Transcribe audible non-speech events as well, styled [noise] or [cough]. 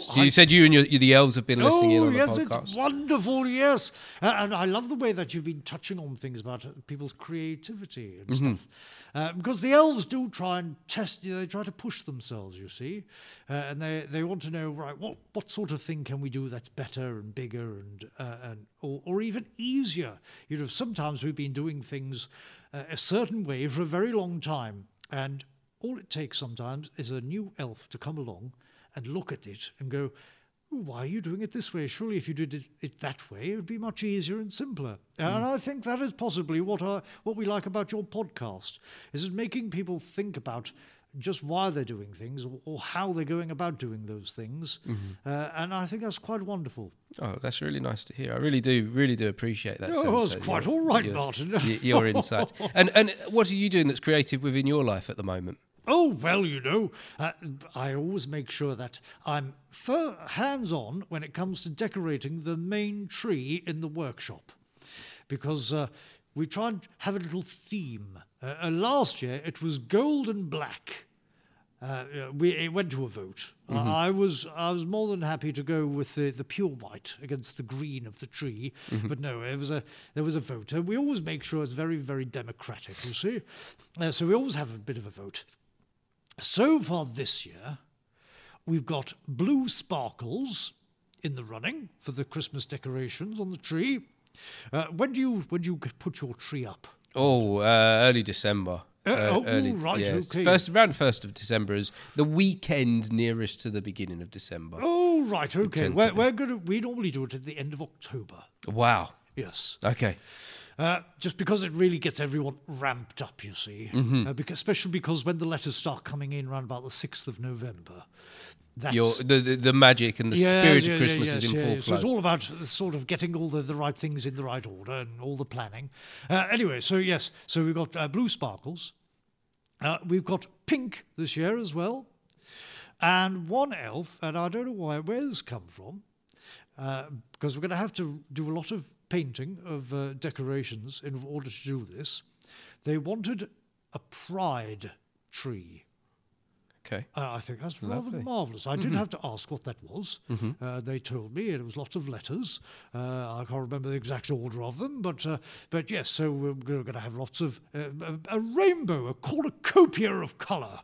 So you said you and your, you, the elves have been listening in Oh, on yes, the it's wonderful, yes. And I love the way that you've been touching on things about uh, people's creativity and Mm-hmm. stuff. Uh, because the elves do try and test, you know, they try to push themselves, you see. Uh, and they, they want to know, right, what, what sort of thing can we do that's better and bigger and, uh, and or, or even easier? You know, sometimes we've been doing things uh, a certain way for a very long time. And all it takes sometimes is a new elf to come along and look at it and go, why are you doing it this way? Surely, if you did it, it that way, it would be much easier and simpler. And I think that is possibly what I, what we like about your podcast is it making people think about just why they're doing things or, or how they're going about doing those things. Uh, and I think that's quite wonderful. Oh, that's really nice to hear. I really do, really do appreciate that. Oh, it's quite your- all right, your, Martin. your, your insight. [laughs] And and what are you doing that's creative within your life at the moment? Oh, well, you know, uh, I always make sure that I'm hands on when it comes to decorating the main tree in the workshop because uh, we try and have a little theme. Uh, uh, last year it was gold and black. Uh, uh, we it went to a vote. Uh, I was I was more than happy to go with the, the pure white against the green of the tree, but no, it was a there was a vote. Uh, we always make sure it's very very democratic. You see, uh, so we always have a bit of a vote. So far this year, we've got blue sparkles in the running for the Christmas decorations on the tree. Uh, when do you when do you put your tree up? Oh, uh, early December. Uh, oh, early, right, okay. First, around first of December is the weekend nearest to the beginning of December. Oh, right, okay. We're, we're gonna we normally do it at the end of October. Wow. Yes. Okay. Uh, just because it really gets everyone ramped up, you see. Mm-hmm. Uh, because, especially because when the letters start coming in around about the 6th of November, that's. Your the, the the magic and the Yes, spirit yeah, of Christmas yes, is in full yeah. So flow. it's all about uh, sort of getting all the, the right things in the right order and all the planning. Uh, anyway, so yes, so we've got uh, blue sparkles. Uh, we've got pink this year as well. And one elf, and I don't know why, where this come from, because we're going to have to do a lot of painting of uh, decorations in order to do this. They wanted a pride tree. okay. Uh, I think that's rather Lovely. Mm-hmm. marvellous. I did have to ask what that was. Uh, they told me it was lots of letters. Uh, I can't remember the exact order of them, but uh, but yes. So we're going to have lots of uh, a, a rainbow, a cornucopia of colour.